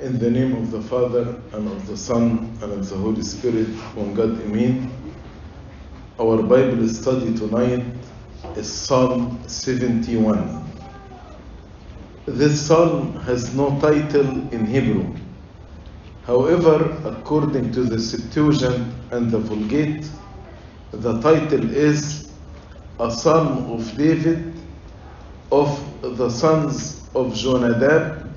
In the name of the Father, and of the Son, and of the Holy Spirit, one God, Amen. Our Bible study tonight is Psalm 71. This psalm has no title in Hebrew. However, according to the Septuagint and the Vulgate, the title is A Psalm of David, of the sons of Jonadab,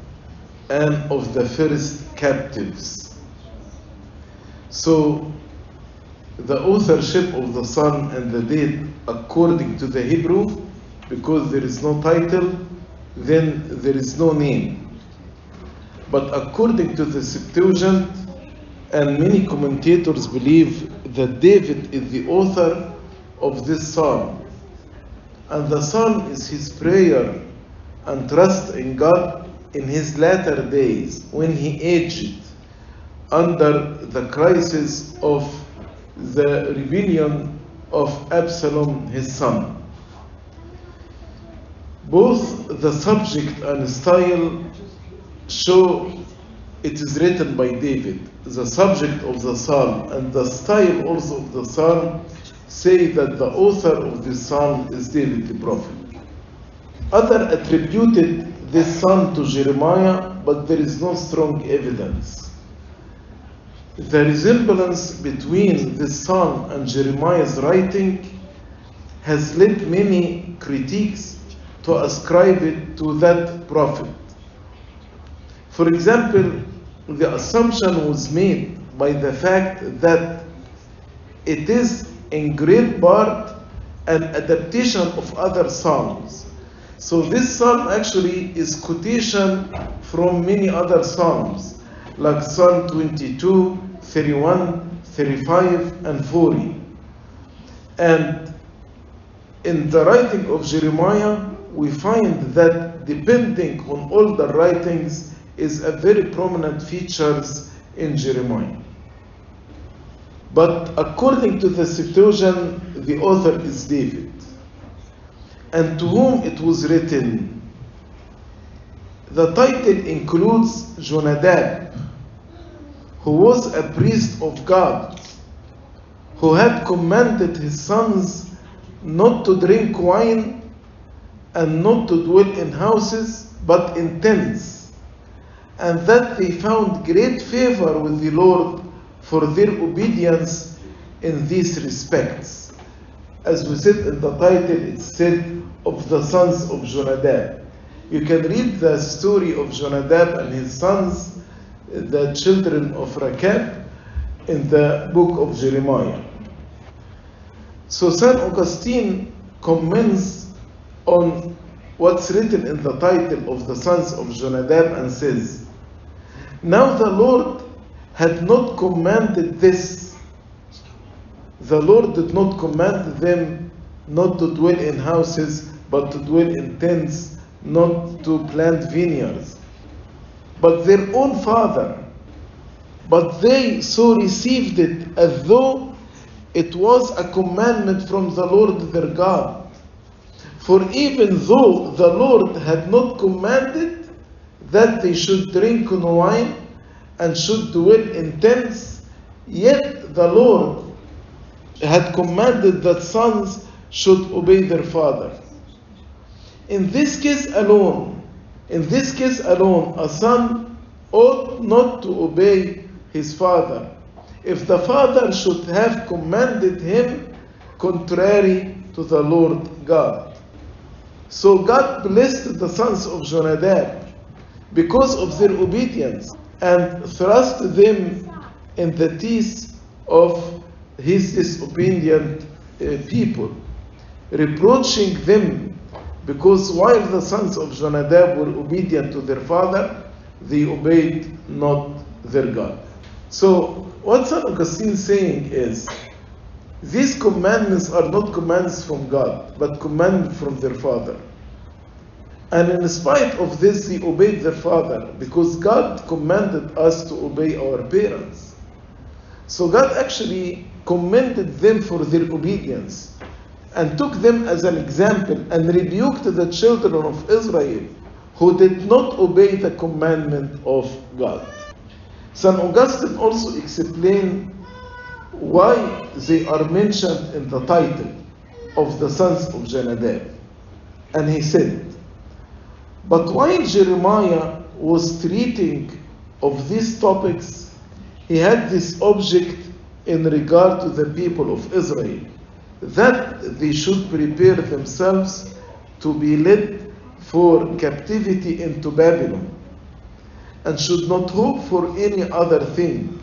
and of the first captives. So, the authorship of the psalm and the date according to the Hebrew, because there is no title, then there is no name. But according to the Septuagint, and many commentators believe that David is the author of this psalm. And the psalm is his prayer and trust in God in his latter days when he aged under the crisis of the rebellion of Absalom, his son. Both the subject and style show it is written by David. The subject of the psalm and the style also of the psalm say that the author of this psalm is David the prophet. Other attributed this psalm to Jeremiah, but there is no strong evidence. The resemblance between this psalm and Jeremiah's writing has led many critics to ascribe it to that prophet. For example, the assumption was made by the fact that it is in great part an adaptation of other psalms. So this psalm actually is quotation from many other psalms, like Psalm 22, 31, 35, and 40. And in the writing of Jeremiah, we find that depending on all the writings is a very prominent features in Jeremiah. But according to the Septuagint, the author is David. And to whom it was written? The title includes Jonadab, who was a priest of God, who had commanded his sons not to drink wine and not to dwell in houses, but in tents, and that they found great favor with the Lord for their obedience in these respects. As we said in the title, it said of the sons of Jonadab. You can read the story of Jonadab and his sons, the children of Rechab, in the book of Jeremiah. So St. Augustine comments on what's written in the title of the sons of Jonadab and says, Now the Lord had not commanded this. The Lord did not command them not to dwell in houses, but to dwell in tents, not to plant vineyards. But their own father, but they so received it as though it was a commandment from the Lord their God. For even though the Lord had not commanded that they should drink wine and should dwell in tents, yet the Lord had commanded that sons should obey their father. In this case alone, in this case alone, a son ought not to obey his father if the father should have commanded him contrary to the Lord God. So God blessed the sons of Jonadab because of their obedience and thrust them in the teeth of his disobedient uh, people, reproaching them because while the sons of Jonadab were obedient to their father, they obeyed not their God. So, what St. Augustine is saying is these commandments are not commands from God, but commandments from their father. And in spite of this, they obeyed their father because God commanded us to obey our parents. So God actually commended them for their obedience and took them as an example and rebuked the children of Israel who did not obey the commandment of God. St. Augustine also explained why they are mentioned in the title of the sons of Jonadab. And he said, But while Jeremiah was treating of these topics, he had this object in regard to the people of Israel that they should prepare themselves to be led for captivity into Babylon and should not hope for any other thing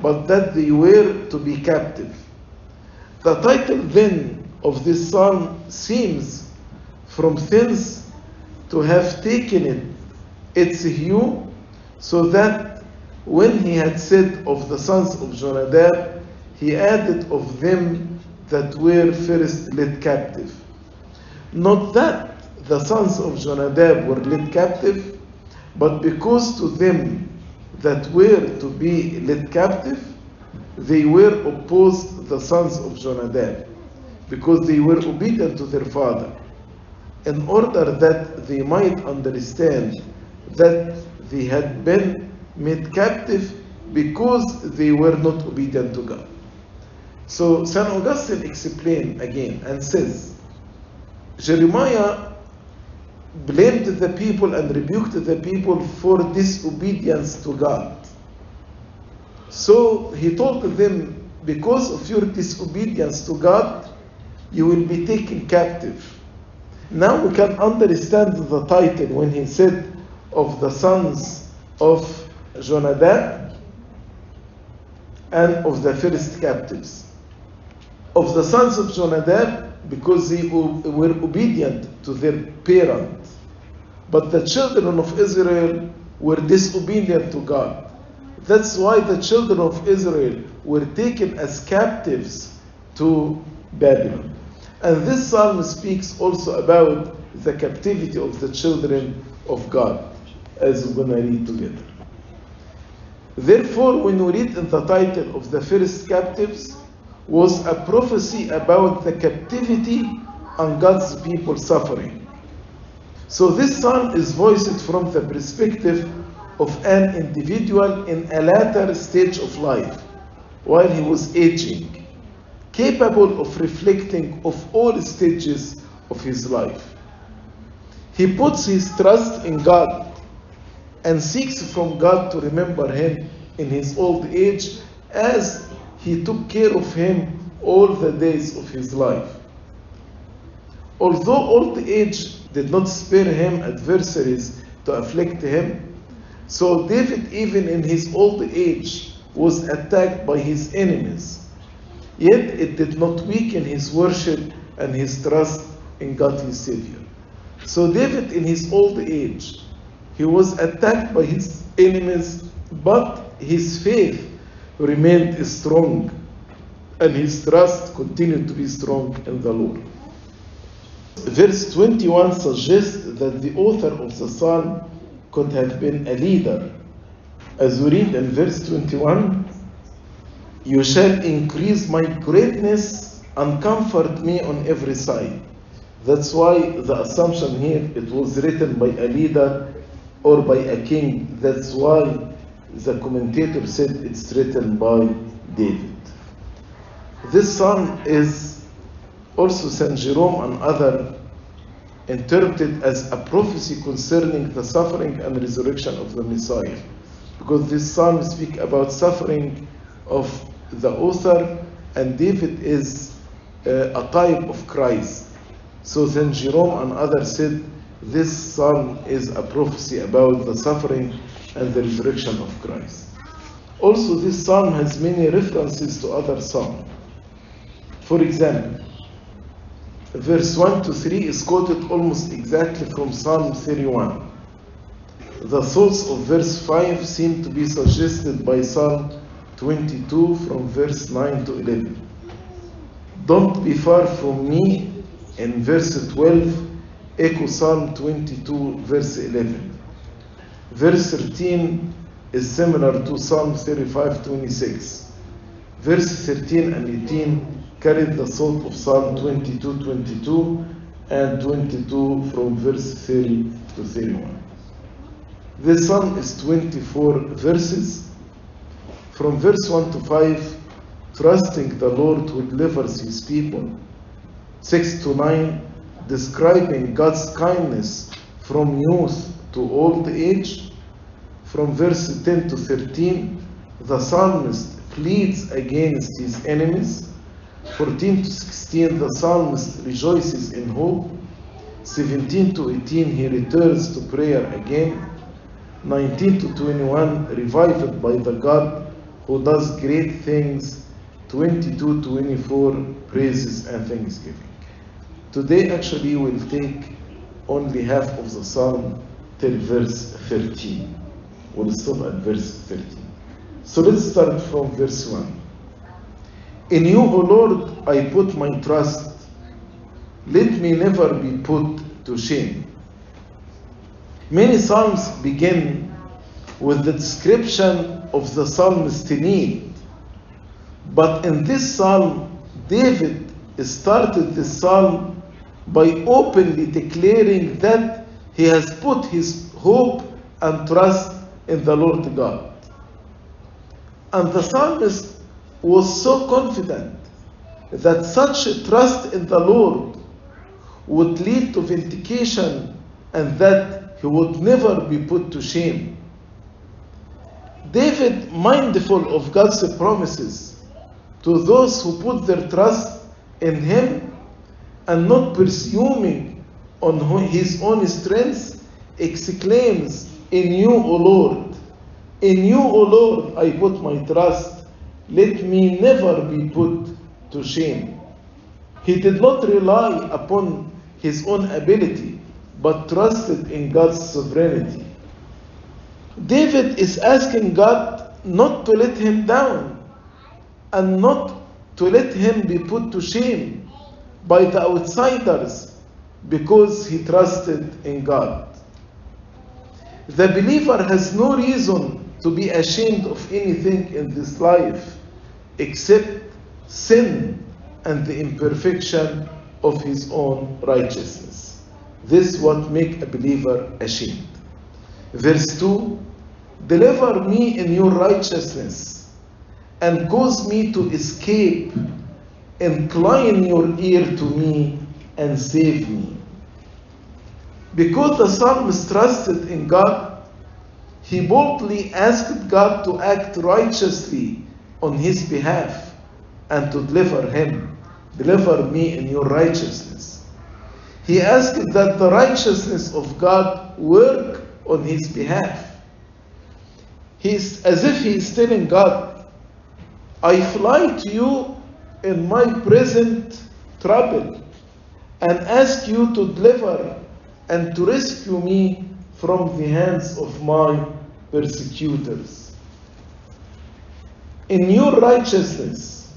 but that they were to be captive. The title then of this psalm seems from thence to have taken it its hue so that when he had said of the sons of Jonadab, he added of them that were first led captive. Not that the sons of Jonadab were led captive, but because to them that were to be led captive, they were opposed the sons of Jonadab, because they were obedient to their father, in order that they might understand that they had been made captive because they were not obedient to God. So St. Augustine explained again and says, Jeremiah blamed the people and rebuked the people for disobedience to God. So he told them, because of your disobedience to God, you will be taken captive. Now we can understand the title when he said of the sons of Jonadab and of the first captives. Of the sons of Jonadab, because they were obedient to their parent. But the children of Israel were disobedient to God. That's why the children of Israel were taken as captives to Babylon. And this psalm speaks also about the captivity of the children of God, as we're going to read together. Therefore, when we read in the title of the first captives, was a prophecy about the captivity and God's people suffering. So this psalm is voiced from the perspective of an individual in a later stage of life, while he was aging, capable of reflecting of all stages of his life. He puts his trust in God and seeks from God to remember him in his old age as he took care of him all the days of his life. Although old age did not spare him adversaries to afflict him, so David, even in his old age, was attacked by his enemies. Yet it did not weaken his worship and his trust in God his Savior. So David, in his old age, he was attacked by his enemies, but his faith remained strong and his trust continued to be strong in the Lord. Verse 21 suggests that the author of the psalm could have been a leader. As we read in verse 21, You shall increase my greatness and comfort me on every side. That's why the assumption here it was written by a leader or by a king. That's why the commentator said it's written by David. This psalm is also St. Jerome and other interpreted as a prophecy concerning the suffering and resurrection of the Messiah. Because this psalm speaks about suffering of the author, and David is uh, a type of Christ. So then Jerome and others said this psalm is a prophecy about the suffering and the resurrection of Christ. Also, this psalm has many references to other psalms. For example, verse 1 to 3 is quoted almost exactly from Psalm 31. The thoughts of verse 5 seem to be suggested by Psalm 22 from verse 9 to 11. Don't be far from me in verse 12, echo Psalm 22, verse 11. Verse 13 is similar to Psalm 35, 26. Verse 13 and 18 carried the thought of Psalm 22, 22 and 22 from verse 30 to 31. This psalm is 24 verses. From verse 1 to 5, trusting the Lord who delivers his people. 6 to 9, describing God's kindness from youth to old age. From verse 10 to 13, the psalmist pleads against his enemies. 14 to 16, the psalmist rejoices in hope. 17 to 18, he returns to prayer again. 19 to 21, revived by the God who does great things. 22 to 24, praises and thanksgiving. Today, actually, we'll take only half of the psalm till verse 13. We'll stop at verse 13. So let's start from verse 1. In you, O Lord, I put my trust. Let me never be put to shame. Many psalms begin with the description of the psalmist's need. But in this psalm, David started this psalm by openly declaring that he has put his hope and trust in the Lord God. And the psalmist was so confident that such trust in the Lord would lead to vindication and that he would never be put to shame. David, mindful of God's promises to those who put their trust in him and not presuming on his own strength, exclaims, In you, O Lord, in you, O Lord, I put my trust. Let me never be put to shame. He did not rely upon his own ability, but trusted in God's sovereignty. David is asking God not to let him down and not to let him be put to shame by the outsiders because he trusted in God. The believer has no reason to be ashamed of anything in this life except sin and the imperfection of his own righteousness. This what make a believer ashamed. Verse 2 Deliver me in your righteousness and cause me to escape. Incline your ear to me and save me. Because the psalmist trusted in God, he boldly asked God to act righteously on his behalf and to deliver him. Deliver me in your righteousness. He asked that the righteousness of God work on his behalf. He's as if he is telling God, I fly to you in my present trouble and ask you to deliver and to rescue me from the hands of my persecutors. In your righteousness,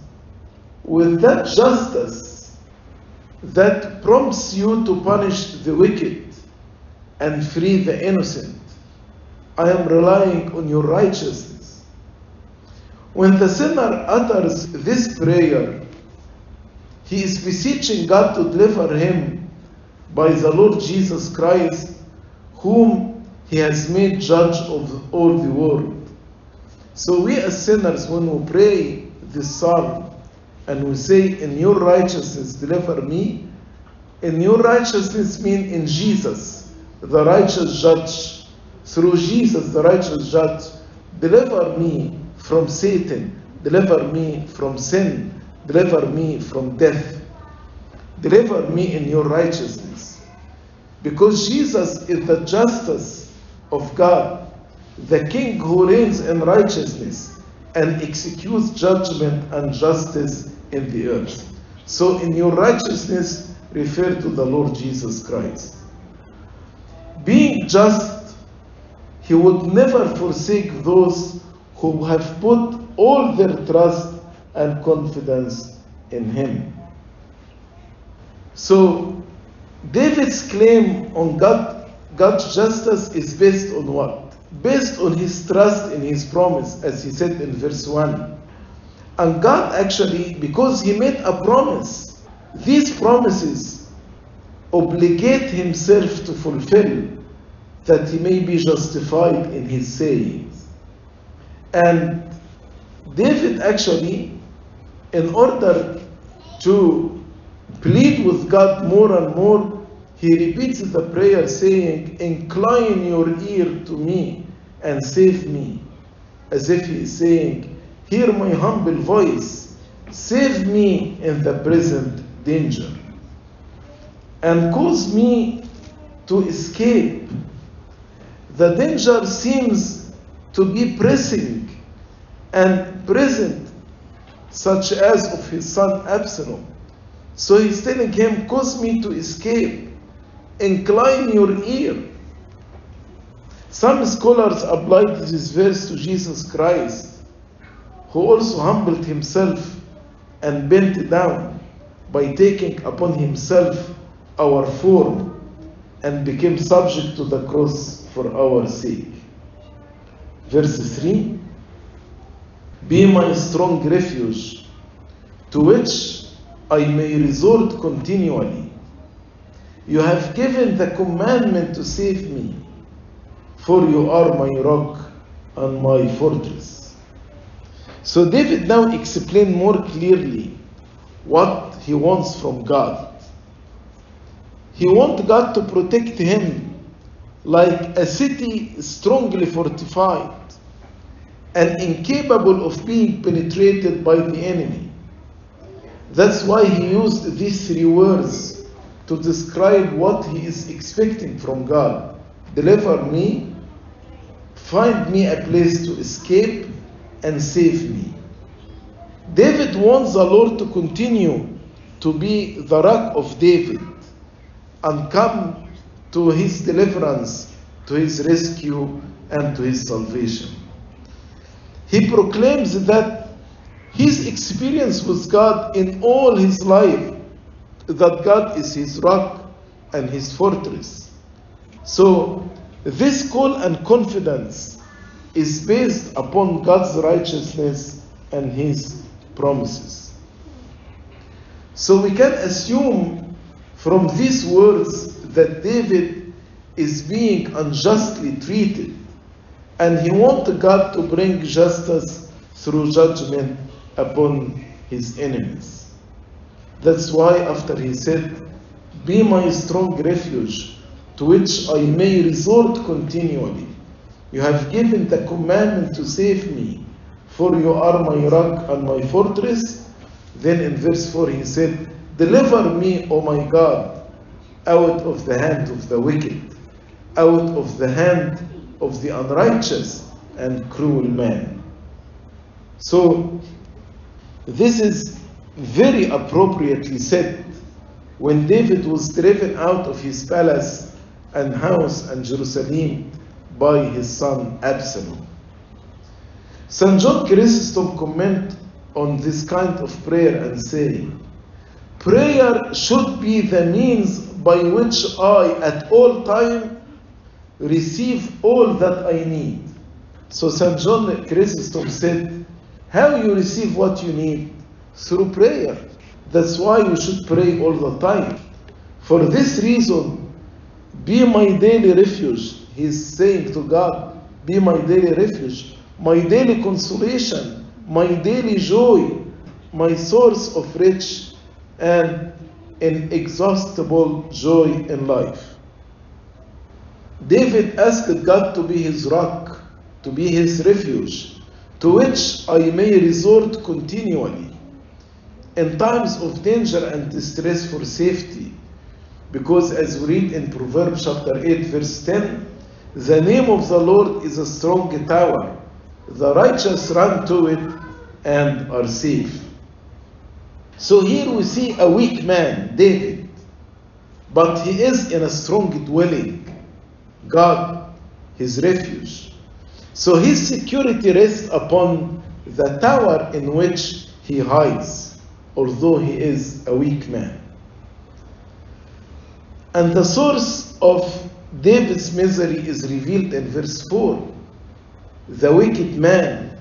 with that justice that prompts you to punish the wicked and free the innocent, I am relying on your righteousness. When the sinner utters this prayer, he is beseeching God to deliver him by the Lord Jesus Christ, whom he has made judge of all the world. So, we as sinners, when we pray this psalm and we say, In your righteousness, deliver me, in your righteousness mean in Jesus, the righteous judge. Through Jesus, the righteous judge, deliver me from Satan, deliver me from sin, deliver me from death. Deliver me in your righteousness. Because Jesus is the justice of God, the King who reigns in righteousness and executes judgment and justice in the earth. So, in your righteousness, refer to the Lord Jesus Christ. Being just, He would never forsake those who have put all their trust and confidence in Him. So, David's claim on God, God's justice is based on what? Based on his trust in his promise, as he said in verse 1. And God actually, because he made a promise, these promises obligate himself to fulfill that he may be justified in his sayings. And David actually, in order to plead with God more and more, he repeats the prayer saying, Incline your ear to me and save me. As if he is saying, Hear my humble voice, save me in the present danger, and cause me to escape. The danger seems to be pressing and present, such as of his son Absalom. So he's telling him, Cause me to escape, incline your ear. Some scholars applied this verse to Jesus Christ, who also humbled himself and bent down by taking upon himself our form and became subject to the cross for our sake. Verse 3 Be my strong refuge, to which I may resort continually. You have given the commandment to save me, for you are my rock and my fortress. So David now explained more clearly what he wants from God. He wants God to protect him like a city strongly fortified and incapable of being penetrated by the enemy. That's why he used these three words to describe what he is expecting from God. Deliver me, find me a place to escape, and save me. David wants the Lord to continue to be the rock of David and come to his deliverance, to his rescue, and to his salvation. He proclaims that his experience with God in all his life, that God is his rock and his fortress. So, this call and confidence is based upon God's righteousness and his promises. So, we can assume from these words that David is being unjustly treated and he wanted God to bring justice through judgment upon his enemies. That's why, after he said, Be my strong refuge, to which I may resort continually. You have given the commandment to save me, for you are my rock and my fortress. Then in verse 4 he said, Deliver me, O my God, out of the hand of the wicked, out of the hand of the unrighteous and cruel man. So, this is very appropriately said when David was driven out of his palace and house and Jerusalem by his son Absalom. St. John Chrysostom comment on this kind of prayer and say, Prayer should be the means by which I at all time receive all that I need. So St. John Chrysostom said, How you receive what you need? Through prayer. That's why you should pray all the time. For this reason, be my daily refuge. He's saying to God, Be my daily refuge, my daily consolation, my daily joy, my source of rich and inexhaustible joy in life. David asked God to be his rock, to be his refuge, to which I may resort continually in times of danger and distress for safety. Because as we read in Proverbs chapter 8, verse 10, the name of the Lord is a strong tower. The righteous run to it and are safe. So here we see a weak man, David, but he is in a strong dwelling. God, his refuge. So his security rests upon the tower in which he hides, although he is a weak man. And the source of David's misery is revealed in verse 4. The wicked man,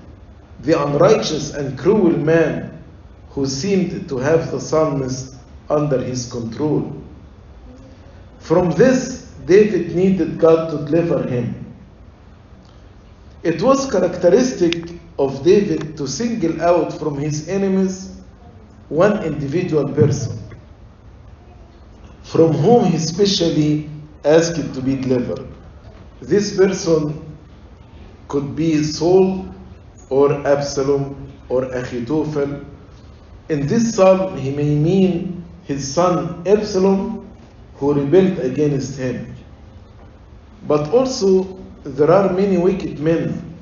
the unrighteous and cruel man who seemed to have the psalmist under his control. From this, David needed God to deliver him. It was characteristic of David to single out from his enemies one individual person from whom he specially asked to be delivered. This person could be Saul or Absalom or Achitophel. In this psalm, he may mean his son Absalom who rebelled against him. But also, there are many wicked men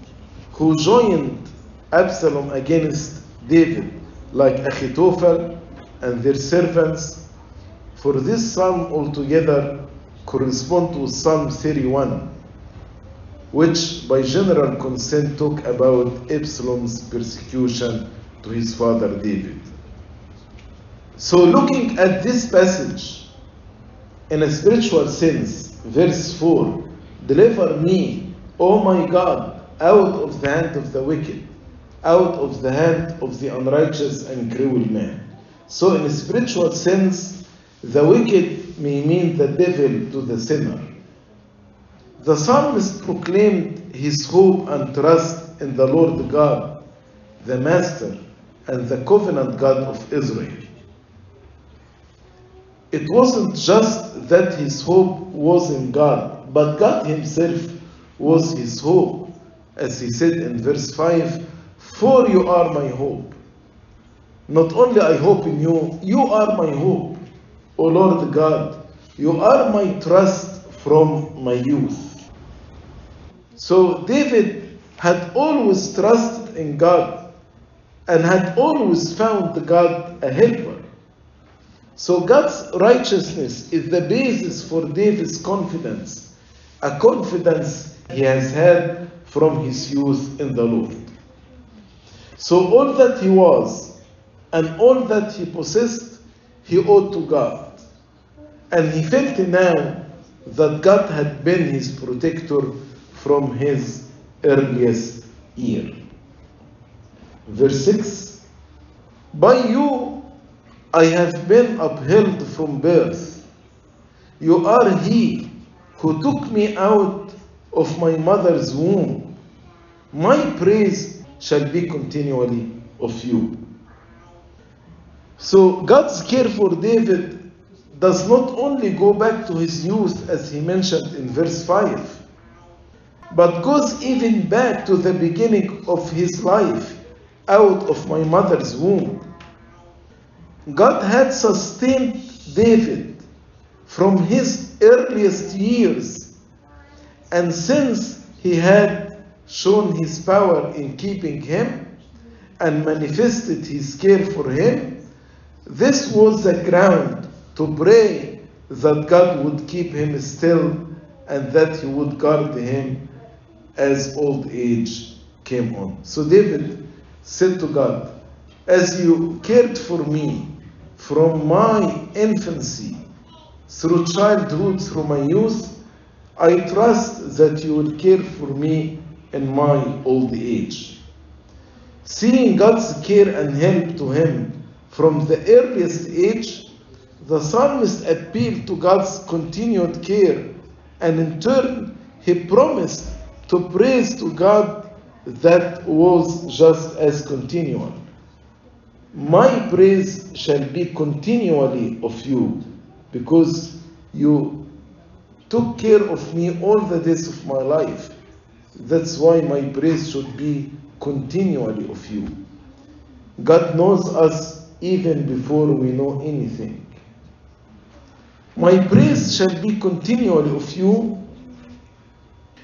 who joined Absalom against David, like Achitophel and their servants. For this psalm altogether correspond to Psalm 31, which by general consent talk about Absalom's persecution to his father David. So looking at this passage in a spiritual sense, verse 4, deliver me, O my God, out of the hand of the wicked, out of the hand of the unrighteous and cruel man. So in a spiritual sense, the wicked may mean the devil to the sinner. The psalmist proclaimed his hope and trust in the Lord God, the Master, and the covenant God of Israel. It wasn't just that his hope was in God, but God Himself was his hope. As he said in verse 5 For you are my hope. Not only I hope in you, you are my hope. O Lord God, you are my trust from my youth. So David had always trusted in God and had always found God a helper. So God's righteousness is the basis for David's confidence, a confidence he has had from his youth in the Lord. So all that he was and all that he possessed, he owed to God. And he felt now that God had been his protector from his earliest year. Verse 6 By you I have been upheld from birth. You are he who took me out of my mother's womb. My praise shall be continually of you. So God's care for David does not only go back to his youth as he mentioned in verse 5, but goes even back to the beginning of his life out of my mother's womb. God had sustained David from his earliest years, and since he had shown his power in keeping him and manifested his care for him, this was the ground to pray that God would keep him still and that he would guard him as old age came on. So David said to God, As you cared for me from my infancy, through childhood, through my youth, I trust that you will care for me in my old age. Seeing God's care and help to him from the earliest age, the psalmist appealed to God's continued care, and in turn, he promised to praise to God that was just as continual. My praise shall be continually of you, because you took care of me all the days of my life. That's why my praise should be continually of you. God knows us even before we know anything. My praise shall be continually of you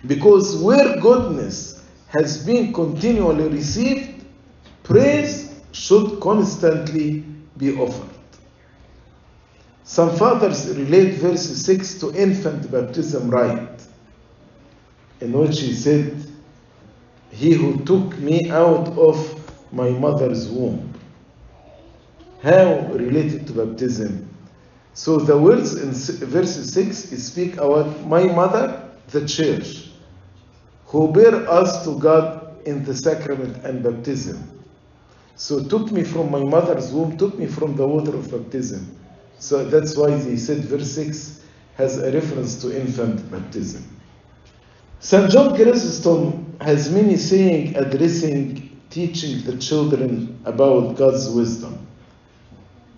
because where goodness has been continually received, praise should constantly be offered. Some fathers relate verse 6 to infant baptism rite, in which he said, He who took me out of my mother's womb. How related to baptism? So the words in verse 6 speak about my mother, the church, who bear us to God in the sacrament and baptism. So took me from my mother's womb, took me from the water of baptism. So that's why they said, verse 6, has a reference to infant baptism. St. John Chrysostom has many sayings addressing teaching the children about God's wisdom.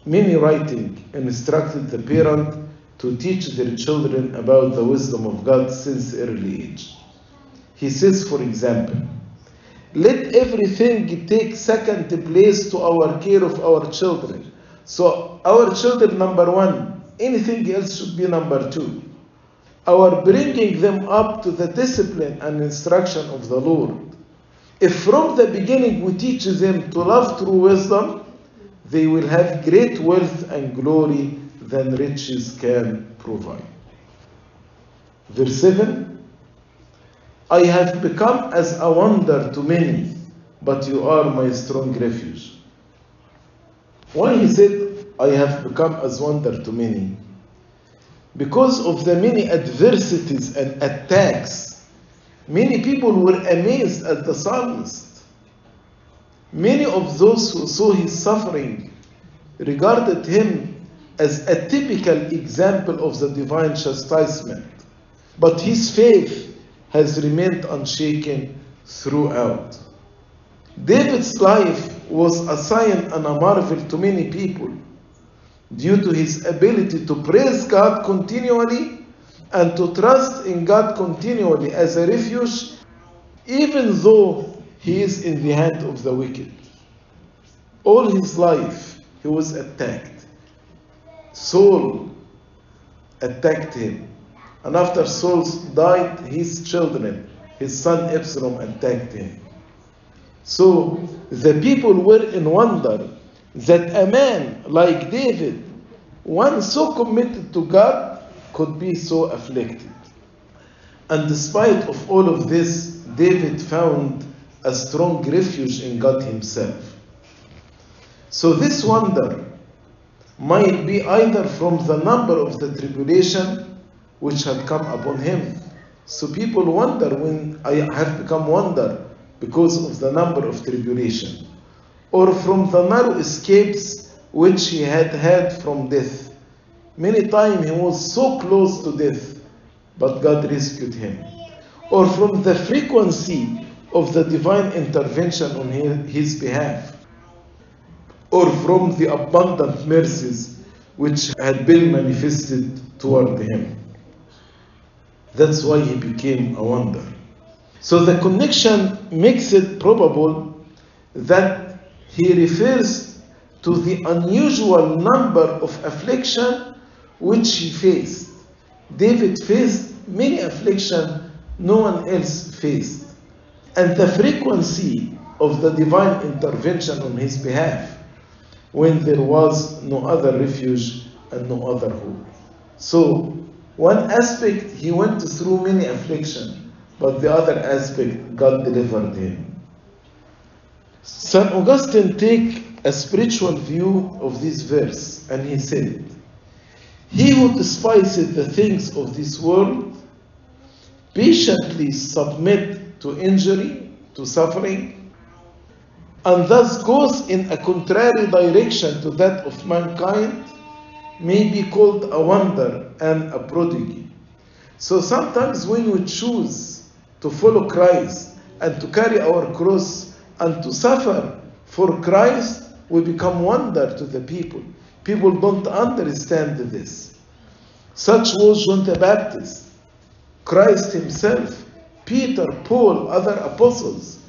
Many writing instructed the parent to teach their children about the wisdom of God since early age. He says, for example, let everything take second place to our care of our children. So, our children, number one, anything else should be number two. Our bringing them up to the discipline and instruction of the Lord. If from the beginning we teach them to love true wisdom, they will have great wealth and glory than riches can provide. Verse 7 I have become as a wonder to many, but you are my strong refuge. Why he said, I have become as wonder to many? Because of the many adversities and attacks, many people were amazed at the psalmist. Many of those who saw his suffering regarded him as a typical example of the divine chastisement. But his faith has remained unshaken throughout. David's life was a sign and a marvel to many people due to his ability to praise God continually and to trust in God continually as a refuge, even though he is in the hand of the wicked. All his life he was attacked. Saul attacked him. And after Saul died, his children, his son Absalom, attacked him. So the people were in wonder that a man like David, one so committed to God, could be so afflicted. And despite of all of this, David found a strong refuge in God himself. So this wonder might be either from the number of the tribulation which had come upon him. So people wonder when I have become wonder because of the number of tribulation, or from the narrow escapes which he had had from death. Many times he was so close to death, but God rescued him. Or from the frequency of the divine intervention on his behalf, or from the abundant mercies which had been manifested toward him. That's why he became a wonder. So the connection makes it probable that he refers to the unusual number of affliction which he faced. David faced many affliction no one else faced. And the frequency of the divine intervention on his behalf when there was no other refuge and no other hope. So one aspect, he went through many affliction, but the other aspect, God delivered him. St. Augustine take a spiritual view of this verse, and he said, He who despises the things of this world patiently submit to injury, to suffering, and thus goes in a contrary direction to that of mankind, may be called a wonder and a prodigy. So sometimes when we choose to follow Christ and to carry our cross and to suffer for Christ, we become wonder to the people. People don't understand this. Such was John the Baptist, Christ himself, Peter, Paul, other apostles.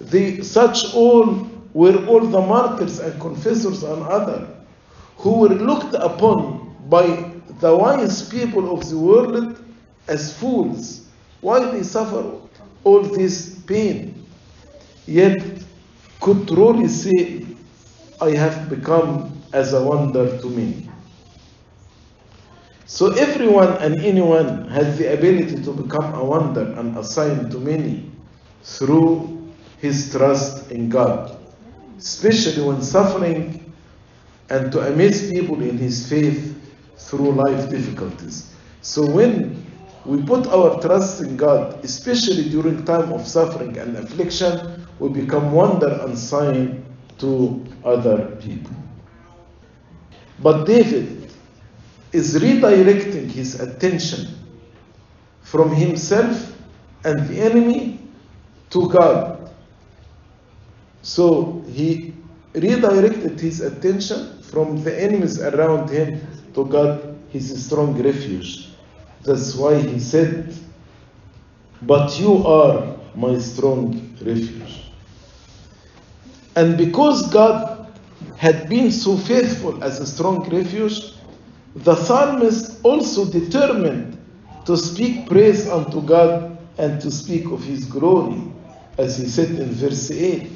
They, such all were all the martyrs and confessors and other who were looked upon by the wise people of the world as fools. Why they suffer all this pain? Yet could truly say, I have become as a wonder to me. So everyone and anyone has the ability to become a wonder and a sign to many through his trust in God, especially when suffering and to amaze people in his faith through life difficulties. So when we put our trust in God, especially during time of suffering and affliction, we become wonder and sign to other people. But David, is redirecting his attention from himself and the enemy to God. So he redirected his attention from the enemies around him to God, his strong refuge. That's why he said, But you are my strong refuge. And because God had been so faithful as a strong refuge, the psalmist also determined to speak praise unto God and to speak of his glory, as he said in verse 8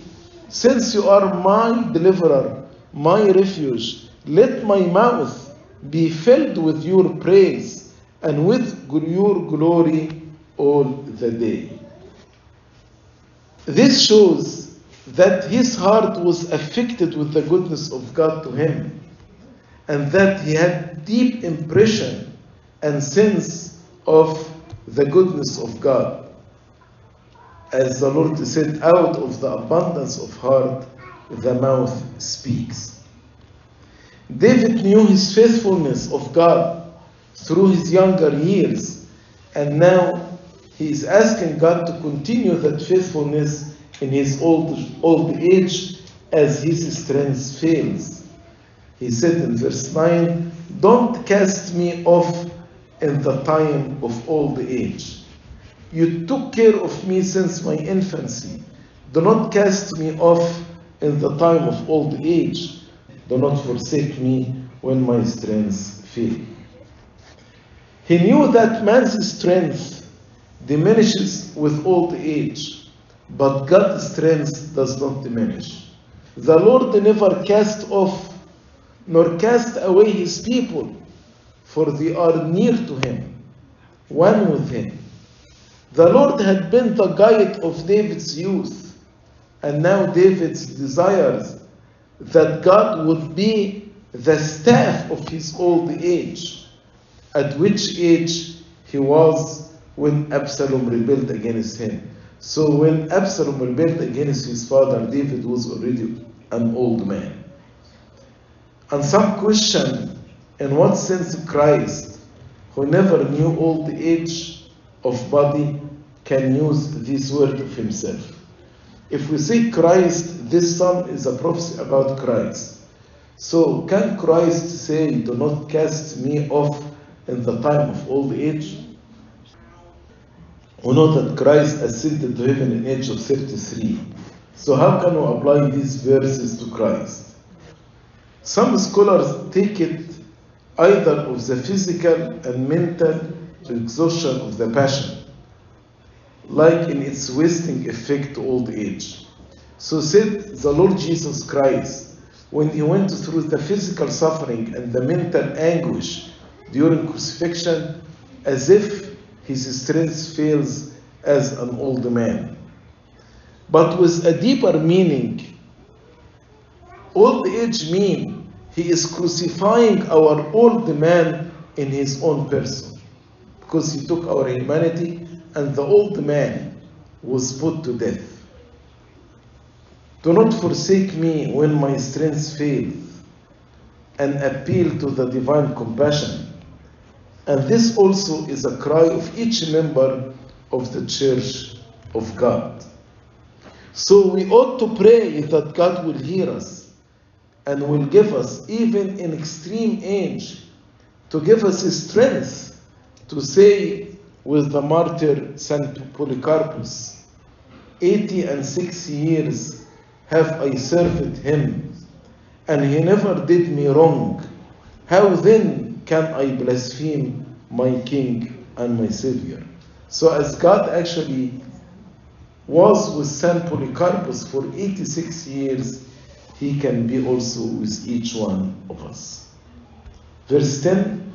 Since you are my deliverer, my refuge, let my mouth be filled with your praise and with your glory all the day. This shows that his heart was affected with the goodness of God to him and that he had deep impression and sense of the goodness of God. As the Lord said, out of the abundance of heart, the mouth speaks. David knew his faithfulness of God through his younger years, and now he is asking God to continue that faithfulness in his old, old age as his strength fails. He said in verse 9, Don't cast me off in the time of old age. You took care of me since my infancy. Do not cast me off in the time of old age. Do not forsake me when my strength fail. He knew that man's strength diminishes with old age, but God's strength does not diminish. The Lord never cast off nor cast away his people, for they are near to him, one with him. The Lord had been the guide of David's youth, and now David desires that God would be the staff of his old age, at which age he was when Absalom rebelled against him. So when Absalom rebelled against his father, David was already an old man. And some question in what sense Christ, who never knew old age of body, can use this word of himself. If we say Christ, this psalm is a prophecy about Christ. So can Christ say, Do not cast me off in the time of old age? We know that Christ ascended to heaven in age of 33. So how can we apply these verses to Christ? Some scholars take it either of the physical and mental exhaustion of the passion, like in its wasting effect to old age. So said the Lord Jesus Christ when he went through the physical suffering and the mental anguish during crucifixion as if his strength fails as an old man. But with a deeper meaning, old age means he is crucifying our old man in his own person because he took our humanity and the old man was put to death. Do not forsake me when my strength fails, and appeal to the divine compassion. And this also is a cry of each member of the Church of God. So we ought to pray that God will hear us and will give us, even in extreme age, to give us strength to say with the martyr Saint Polycarpus, 80 and 60 years have I served him, and he never did me wrong. How then can I blaspheme my King and my Savior? So, as God actually was with Saint Polycarpus for 86 years, he can be also with each one of us. Verse 10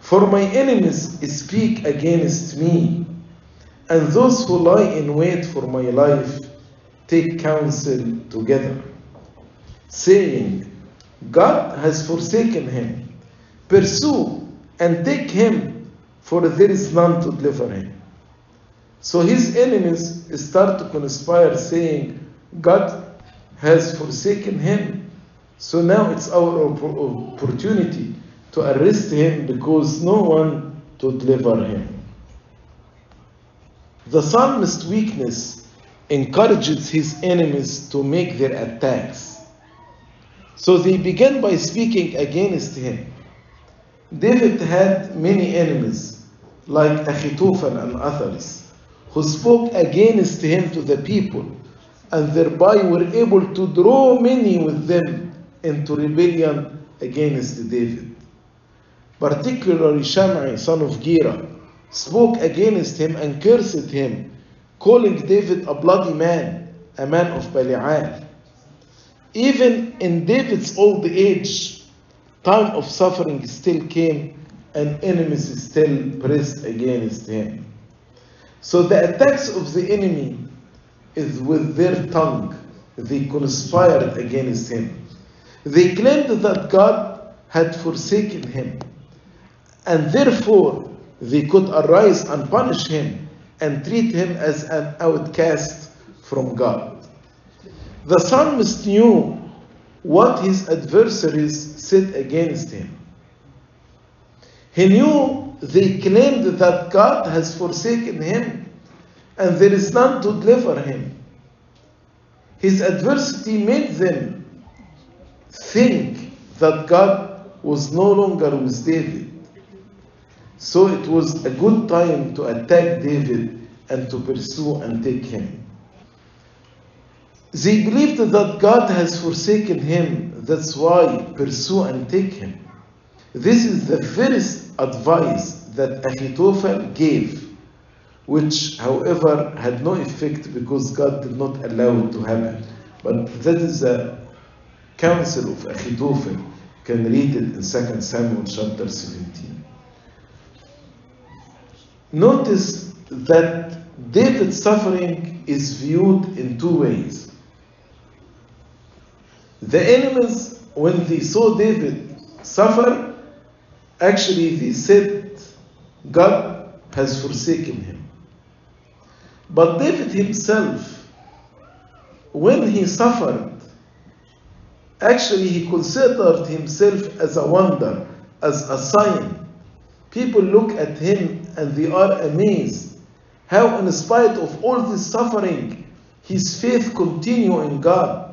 For my enemies speak against me, and those who lie in wait for my life take counsel together, saying, God has forsaken him. Pursue and take him, for there is none to deliver him. So his enemies start to conspire, saying, God has forsaken him. So now it's our opportunity to arrest him because no one to deliver him. The psalmist's weakness encourages his enemies to make their attacks. So they begin by speaking against him. David had many enemies, like Achitophel and others, who spoke against him to the people, and thereby were able to draw many with them into rebellion against David. Particularly Shimei, son of Gera, spoke against him and cursed him, calling David a bloody man, a man of Belial. Even in David's old age, time of suffering still came and enemies still pressed against him. So the attacks of the enemy is with their tongue. They conspired against him. They claimed that God had forsaken him, and therefore they could arise and punish him and treat him as an outcast from God. The psalmist knew what his adversaries said against him. He knew they claimed that God has forsaken him and there is none to deliver him. His adversity made them think that God was no longer with David. So it was a good time to attack David and to pursue and take him. They believed that God has forsaken him, that's why pursue and take him. This is the first advice that Ahithophel gave, which, however, had no effect because God did not allow it to happen. But that is the counsel of Ahithophel. Can read it in 2 Samuel chapter 17. Notice that David's suffering is viewed in two ways. The enemies, when they saw David suffer, actually they said, God has forsaken him. But David himself, when he suffered, actually he considered himself as a wonder, as a sign. People look at him and they are amazed how, in spite of all this suffering, his faith continue in God.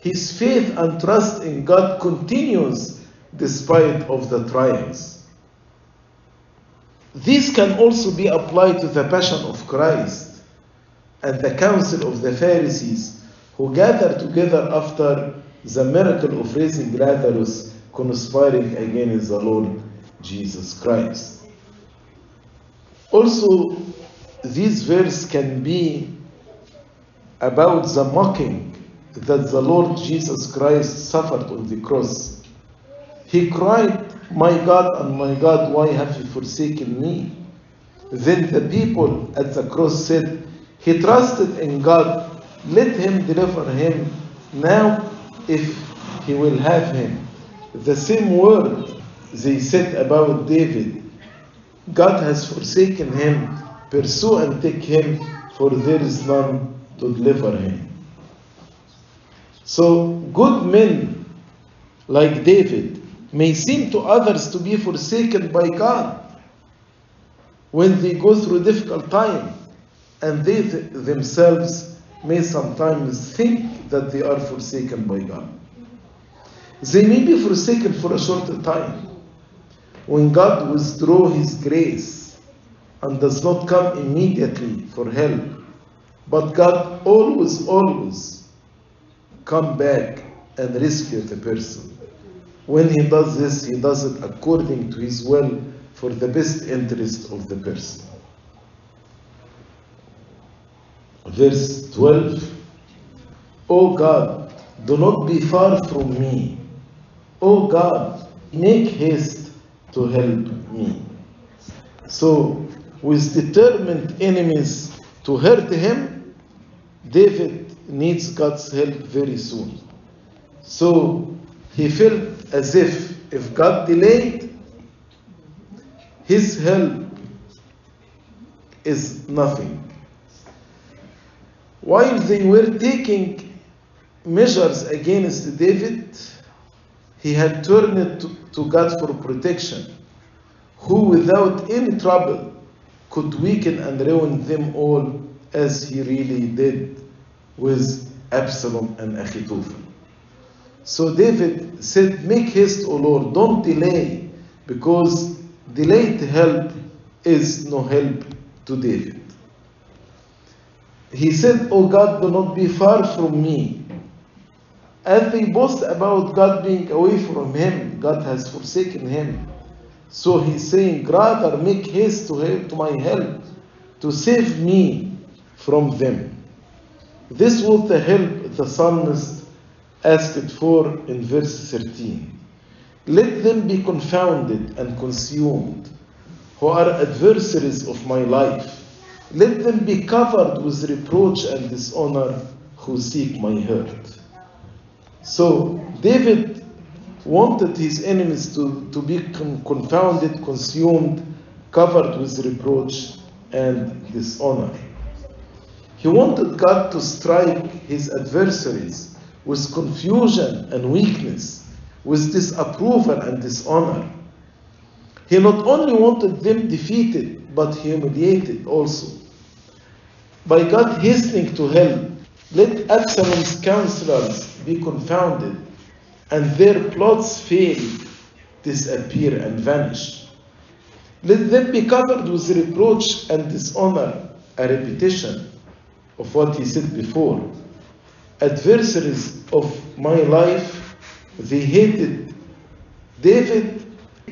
His faith and trust in God continues despite of the trials. This can also be applied to the passion of Christ and the council of the Pharisees who gathered together after the miracle of raising Lazarus, conspiring against the Lord Jesus Christ. Also, this verse can be about the mocking that the Lord Jesus Christ suffered on the cross. He cried, My God and my God, why have you forsaken me? Then the people at the cross said, He trusted in God, let him deliver him now if he will have him. The same word they said about David God has forsaken him, pursue and take him, for there is none to deliver him. So, good men like David may seem to others to be forsaken by God when they go through difficult time, and they th- themselves may sometimes think that they are forsaken by God. They may be forsaken for a short time when God withdraws His grace and does not come immediately for help. But God always, always come back and rescue the person. When He does this, He does it according to His will for the best interest of the person. Verse 12 O God, do not be far from me. O God, make haste to help me. So, with determined enemies to hurt him, David needs God's help very soon. So, he felt as if if God delayed, his help is nothing. While they were taking measures against David, he had turned to, God for protection, who without any trouble could weaken and ruin them all as he really did with Absalom and Achitophel. So David said, Make haste, O Lord, don't delay, because delayed help is no help to David. He said, O God, do not be far from me. As they boast about God being away from him, God has forsaken him. So he's saying, rather make haste to, help, to my help, to save me from them. This was the help the psalmist asked for in verse 13. Let them be confounded and consumed, who are adversaries of my life. Let them be covered with reproach and dishonor who seek my hurt. So David wanted his enemies to, to be con- confounded, consumed, covered with reproach and dishonor. He wanted God to strike his adversaries with confusion and weakness, with disapproval and dishonor. He not only wanted them defeated, but humiliated also. By God hastening to help, let Absalom's counselors be confounded and their plots fail, disappear, and vanish. Let them be covered with reproach and dishonor, a repetition of what he said before. Adversaries of my life, they hated David,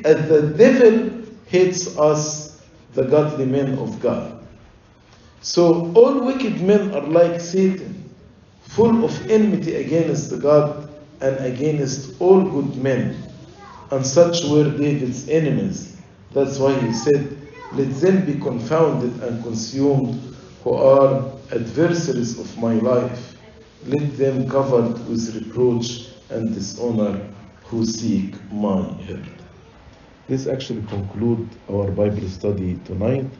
as the devil hates us, the godly men of God. So all wicked men are like Satan, full of enmity against God and against all good men. And such were David's enemies. That's why he said, Let them be confounded and consumed who are adversaries of my life. Let them covered with reproach and dishonor who seek my hurt. This actually conclude our Bible study tonight.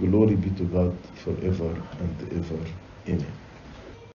Glory be to God forever and ever. Amen.